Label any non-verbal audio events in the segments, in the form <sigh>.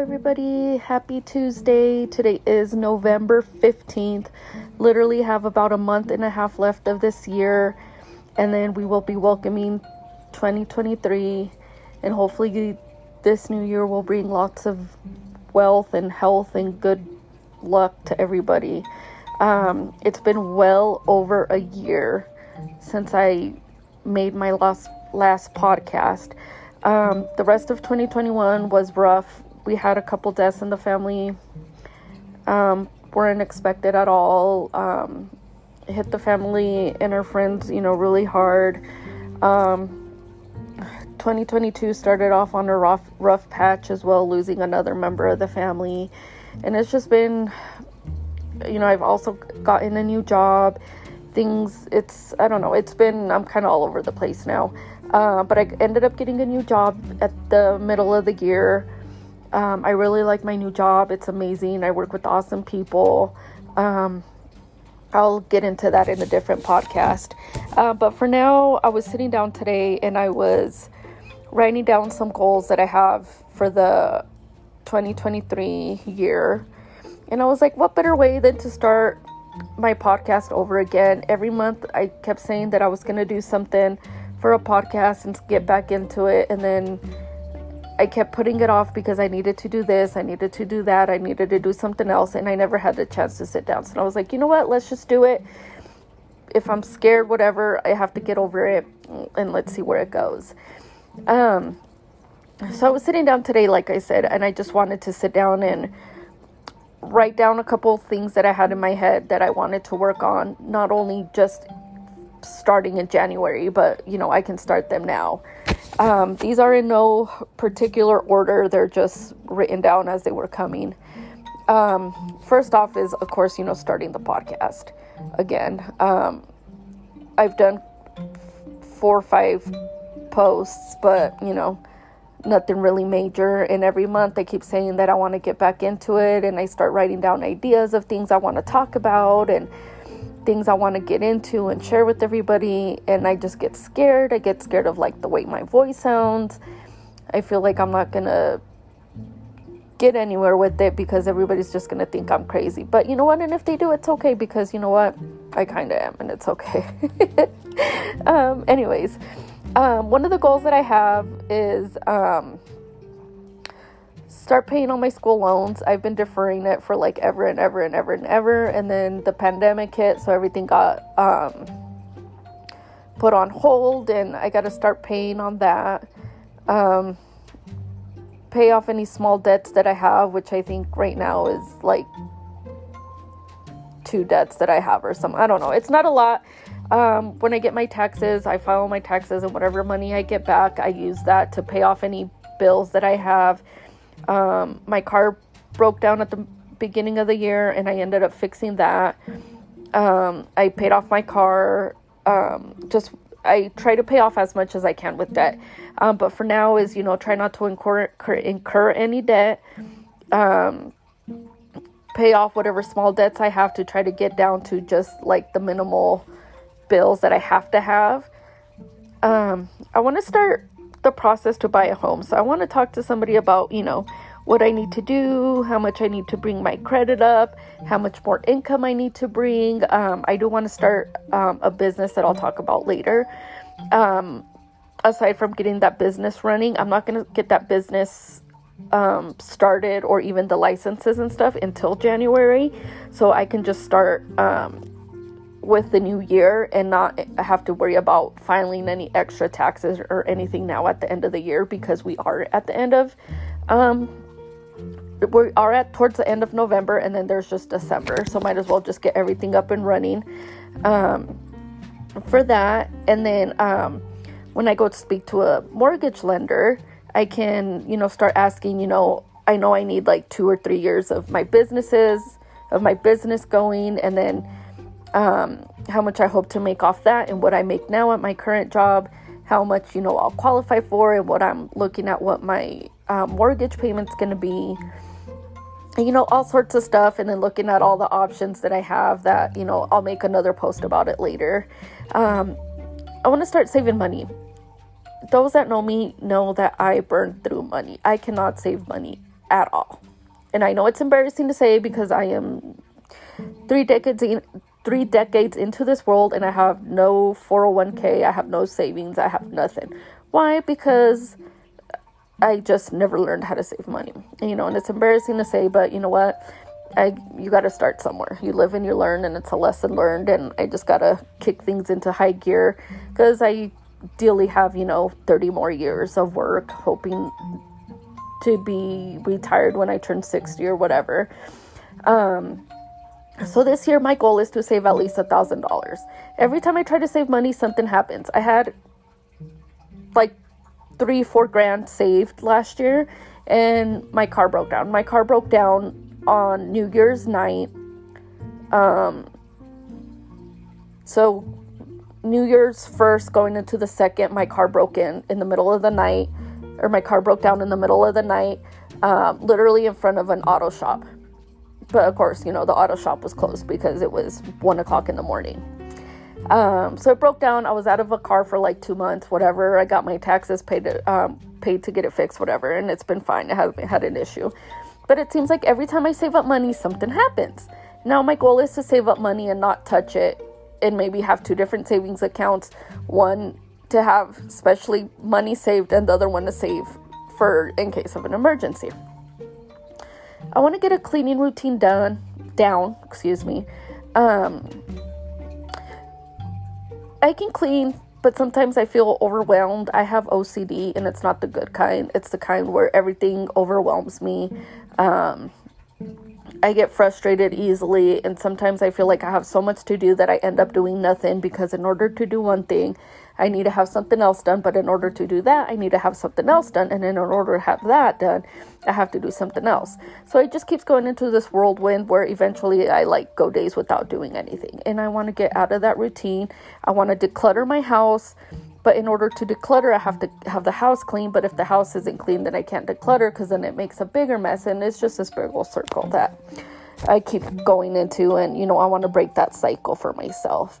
everybody. Happy Tuesday. Today is November 15th. Literally have about a month and a half left of this year, and then we will be welcoming 2023. And hopefully, this new year will bring lots of wealth and health and good luck to everybody. Um, it's been well over a year since I made my last last podcast. Um, the rest of 2021 was rough. We had a couple deaths in the family. Um, weren't expected at all. Um, hit the family and our friends, you know, really hard. Um, 2022 started off on a rough, rough patch as well, losing another member of the family. And it's just been, you know, I've also gotten a new job. Things, it's, I don't know, it's been, I'm kind of all over the place now. Uh, but I ended up getting a new job at the middle of the year. Um, I really like my new job. It's amazing. I work with awesome people. Um, I'll get into that in a different podcast. Uh, but for now, I was sitting down today and I was writing down some goals that I have for the 2023 year. And I was like, what better way than to start my podcast over again? Every month, I kept saying that I was going to do something for a podcast and get back into it. And then I kept putting it off because I needed to do this, I needed to do that, I needed to do something else, and I never had the chance to sit down. So I was like, you know what, let's just do it. If I'm scared, whatever, I have to get over it and let's see where it goes. Um, so I was sitting down today, like I said, and I just wanted to sit down and write down a couple things that I had in my head that I wanted to work on, not only just starting in January, but you know, I can start them now. Um, these are in no particular order, they're just written down as they were coming. Um, first off, is of course, you know, starting the podcast again. Um, I've done four or five posts, but you know, nothing really major. And every month I keep saying that I want to get back into it, and I start writing down ideas of things I want to talk about and things I want to get into and share with everybody and I just get scared. I get scared of like the way my voice sounds. I feel like I'm not going to get anywhere with it because everybody's just going to think I'm crazy. But you know what? And if they do, it's okay because you know what? I kind of am and it's okay. <laughs> um, anyways, um, one of the goals that I have is um, start paying all my school loans. I've been deferring it for like ever and ever and ever and ever. And then the pandemic hit, so everything got um, put on hold, and I got to start paying on that. Um, pay off any small debts that I have, which I think right now is like two debts that I have or some. I don't know. It's not a lot. Um, when I get my taxes, I file my taxes, and whatever money I get back, I use that to pay off any bills that I have um, my car broke down at the beginning of the year, and I ended up fixing that. Um, I paid off my car. Um, just I try to pay off as much as I can with debt. Um, but for now, is you know try not to incur incur, any debt. Um, pay off whatever small debts I have to try to get down to just like the minimal bills that I have to have. Um, I want to start the process to buy a home. So I want to talk to somebody about, you know, what I need to do, how much I need to bring my credit up, how much more income I need to bring. Um, I do want to start um, a business that I'll talk about later. Um, aside from getting that business running, I'm not going to get that business um, started or even the licenses and stuff until January. So I can just start um, with the new year and not have to worry about filing any extra taxes or anything now at the end of the year because we are at the end of um we are at towards the end of November and then there's just December. So might as well just get everything up and running um for that. And then um when I go to speak to a mortgage lender I can you know start asking you know I know I need like 2 or 3 years of my businesses of my business going. And then um, how much I hope to make off that and what I make now at my current job, how much you know I'll qualify for, and what I'm looking at what my um, mortgage payment's to be. And, you know, all sorts of stuff, and then looking at all the options that I have that, you know, I'll make another post about it later. Um, I want to start saving money. Those that know me know that I burn through money. I cannot save money at all. And I know it's embarrassing to say because I am three decades in, three decades into this world and I have no 401k, I have no savings, I have nothing. Why? Because I just never learned how to save money. You know, and it's embarrassing to say, but you know what? I you got to start somewhere. You live and you learn, and it's a lesson learned. And I just got to kick things into high gear because I ideally have you know 30 more years of work, hoping to be retired when I turn 60 or whatever. Um, so this year, my goal is to save at least a thousand dollars. Every time I try to save money, something happens. I had like three, four grand saved last year, and my car broke down. My car broke down on New Year's night. Um, so New Year's first, going into the second, my car broke in in the middle of the night, or my car broke down in the middle of the night, um, literally in front of an auto shop. But of course, you know, the auto shop was closed because it was one o'clock in the morning. Um, so it broke down. I was out of a car for like two months, whatever. I got my taxes paid to, um, paid to get it fixed, whatever, and it's been fine. It hasn't had an issue. But it seems like every time I save up money, something happens. Now my goal is to save up money and not touch it and maybe have two different savings accounts. One to have especially money saved and the other one to save for in case of an emergency. I want to get a cleaning routine done down, excuse me. Um, I can clean, but sometimes I feel overwhelmed. I have OCD and it's not the good kind. It's the kind where everything overwhelms me. Um, I get frustrated easily, and sometimes I feel like I have so much to do that I end up doing nothing because, in order to do one thing, I need to have something else done. But in order to do that, I need to have something else done. And in order to have that done, I have to do something else. So it just keeps going into this whirlwind where eventually I like go days without doing anything. And I want to get out of that routine. I want to declutter my house. But in order to declutter, I have to have the house clean. But if the house isn't clean, then I can't declutter because then it makes a bigger mess. And it's just this big old circle that I keep going into. And, you know, I want to break that cycle for myself.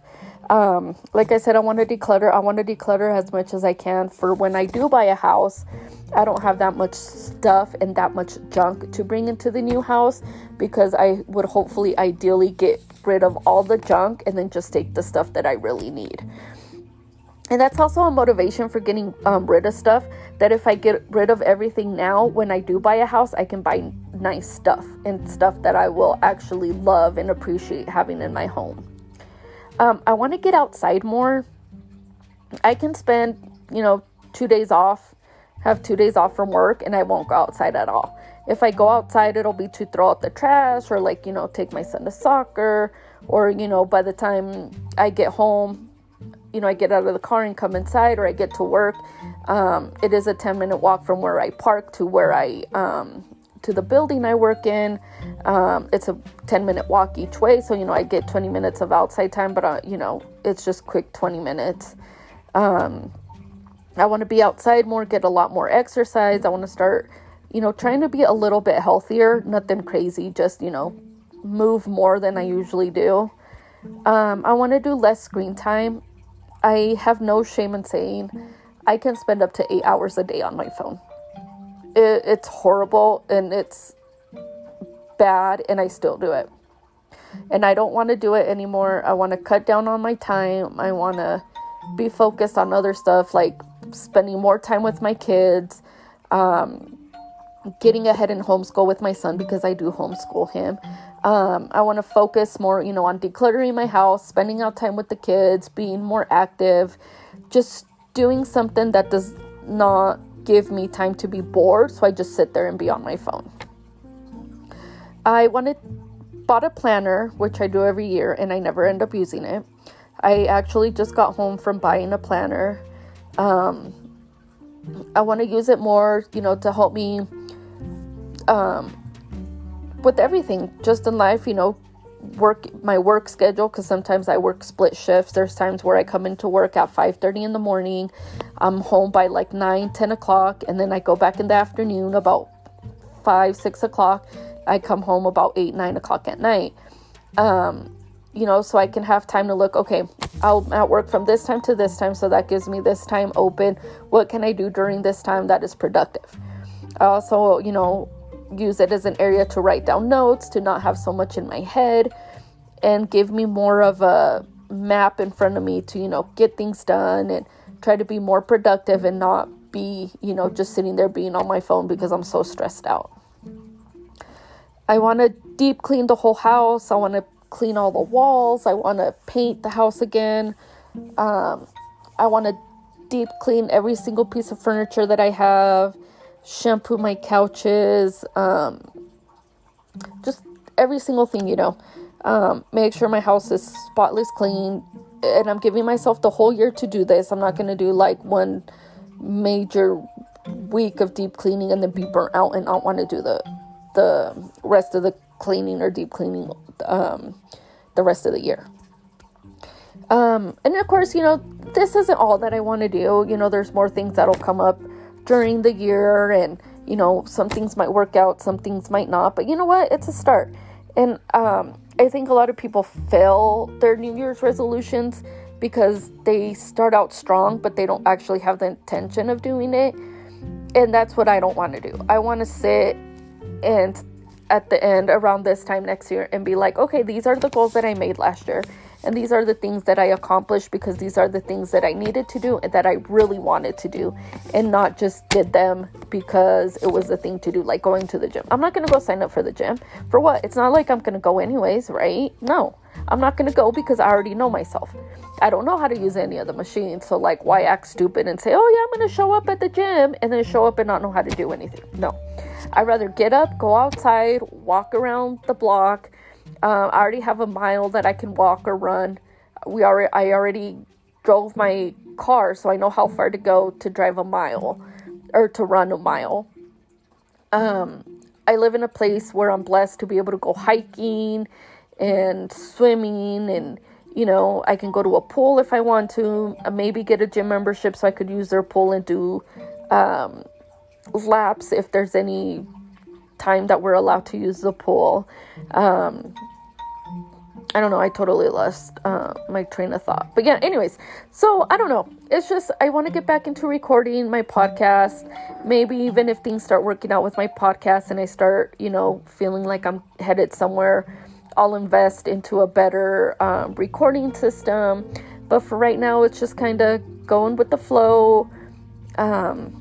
Um, like I said, I want to declutter. I want to declutter as much as I can for when I do buy a house. I don't have that much stuff and that much junk to bring into the new house because I would hopefully ideally get rid of all the junk and then just take the stuff that I really need. And that's also a motivation for getting um, rid of stuff. That if I get rid of everything now, when I do buy a house, I can buy nice stuff and stuff that I will actually love and appreciate having in my home. Um, I want to get outside more. I can spend, you know, two days off, have two days off from work, and I won't go outside at all. If I go outside, it'll be to throw out the trash or, like, you know, take my son to soccer, or, you know, by the time I get home, you know, I get out of the car and come inside, or I get to work. Um, it is a 10 minute walk from where I park to where I um, to the building I work in. Um, it's a 10 minute walk each way. So, you know, I get 20 minutes of outside time, but, uh, you know, it's just quick 20 minutes. Um, I want to be outside more, get a lot more exercise. I want to start, you know, trying to be a little bit healthier, nothing crazy, just, you know, move more than I usually do. Um, I want to do less screen time. I have no shame in saying I can spend up to eight hours a day on my phone. It, it's horrible and it's bad, and I still do it. And I don't want to do it anymore. I want to cut down on my time. I want to be focused on other stuff like spending more time with my kids, um, getting ahead in homeschool with my son because I do homeschool him. Um, I want to focus more, you know, on decluttering my house, spending out time with the kids, being more active, just doing something that does not give me time to be bored, so I just sit there and be on my phone. I wanted bought a planner, which I do every year, and I never end up using it. I actually just got home from buying a planner. Um, I want to use it more, you know, to help me um, with everything, just in life, you know, work my work schedule because sometimes I work split shifts. There's times where I come into work at 5:30 in the morning. I'm home by like 9, 10 o'clock, and then I go back in the afternoon about 5, 6 o'clock. I come home about 8, 9 o'clock at night. Um, you know, so I can have time to look, okay, I'll at work from this time to this time, so that gives me this time open. What can I do during this time that is productive? I also, you know, use it as an area to write down notes, to not have so much in my head, and give me more of a map in front of me to, you know, get things done and try to be more productive and not be, you know, just sitting there being on my phone because I'm so stressed out. I want to deep clean the whole house. I want to clean all the walls. I want to paint the house again. Um, I want to deep clean every single piece of furniture that I have, shampoo my couches, um, just every single thing, you know. Um, make sure my house is spotless clean. And I'm giving myself the whole year to do this. I'm not going to do like one major week of deep cleaning and then be burnt out and not want to do the the rest of the cleaning or deep cleaning um, the rest of the year. Um, and of course, you know, this isn't all that I want to do. You know, there's more things that'll come up during the year, and you know, some things might work out, some things might not. But you know what? It's a start. And um, I think a lot of people fail their New Year's resolutions because they start out strong, but they don't actually have the intention of doing it. And that's what I don't want to do. I want to sit and at the end around this time next year and be like, okay, these are the goals that I made last year. And these are the things that I accomplished because these are the things that I needed to do and that I really wanted to do and not just did them because it was the thing to do, like going to the gym. I'm not going to go sign up for the gym. For what? It's not like I'm going to go anyways, right? No, I'm not to go because I already know myself. I don't know how to use any of the machines. So, like, why act stupid and say, oh, yeah, I'm to show up at the gym and then show up and not know how to do anything? No. I'd rather get up, go outside, walk around the block uh, I already have a mile that I can walk or run. We already, I already drove my car, so I know how far to go to drive a mile or to run a mile. Um, I live in a place where I'm blessed to be able to go hiking and swimming and you know i can go to a pool if i want to uh, maybe get a gym membership so i could use their pool and do um, laps if there's any time that we're allowed to use the pool um, I don't know. I totally lost uh, my train of thought. But yeah, anyways, so I don't know. It's just I want to get back into recording my podcast. Maybe even if things start working out with my podcast and I start, you know, feeling like I'm headed somewhere, I'll invest into a better um, recording system. But for right now, it's just kind of going with the flow, um,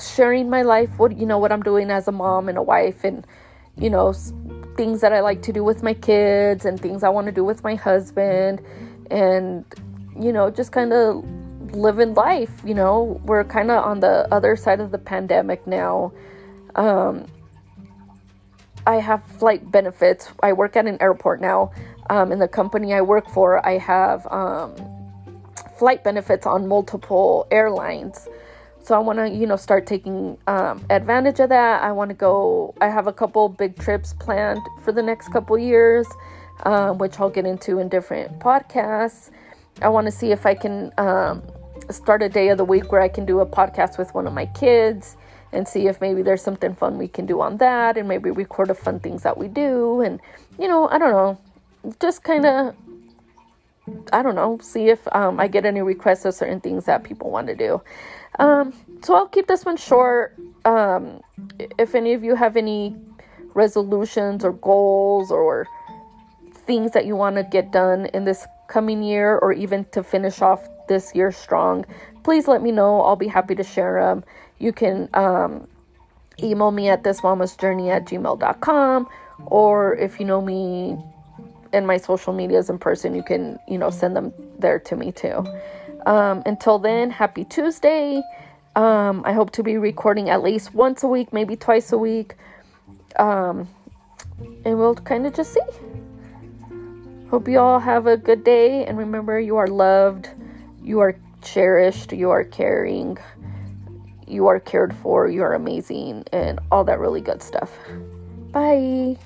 sharing my life, what you know, what I'm doing as a mom and a wife, and you know things that I like to do with my kids and things I want to do with my husband and you know just kind of living life you know? We're kind of on the other side of the pandemic now. Um, I have flight benefits. I work at an airport now um, in the company I work for I have um, flight benefits on multiple airlines so I want to, you know, start taking um, advantage of that. I want to go. I have a couple big trips planned for the next couple years, um, which I'll get into in different podcasts. I want to see if I can um, start a day of the week where I can do a podcast with one of my kids and see if maybe there's something fun we can do on that, and maybe record a fun things that we do, and you know, I don't know, just kind of I don't know, see if um, I get any requests of certain things that people want to do. Um, so I'll keep this one short. Um, if any of you have any resolutions or goals or things that you want to get done in this coming year or even to finish off this year strong, please let me know. I'll be happy to share them. You can um, email me at thismamasjourney at gmail.com or if you know me in my social medias in person, you can, you know, send them there to me too. Um, until then, happy Tuesday. Um, I hope to be recording at least once a week, maybe twice a week. Um, and we'll kind of just see. Hope you all have a good day. And remember, you are loved, you are cherished, you are caring, you are cared for, you are amazing, and all that really good stuff. Bye.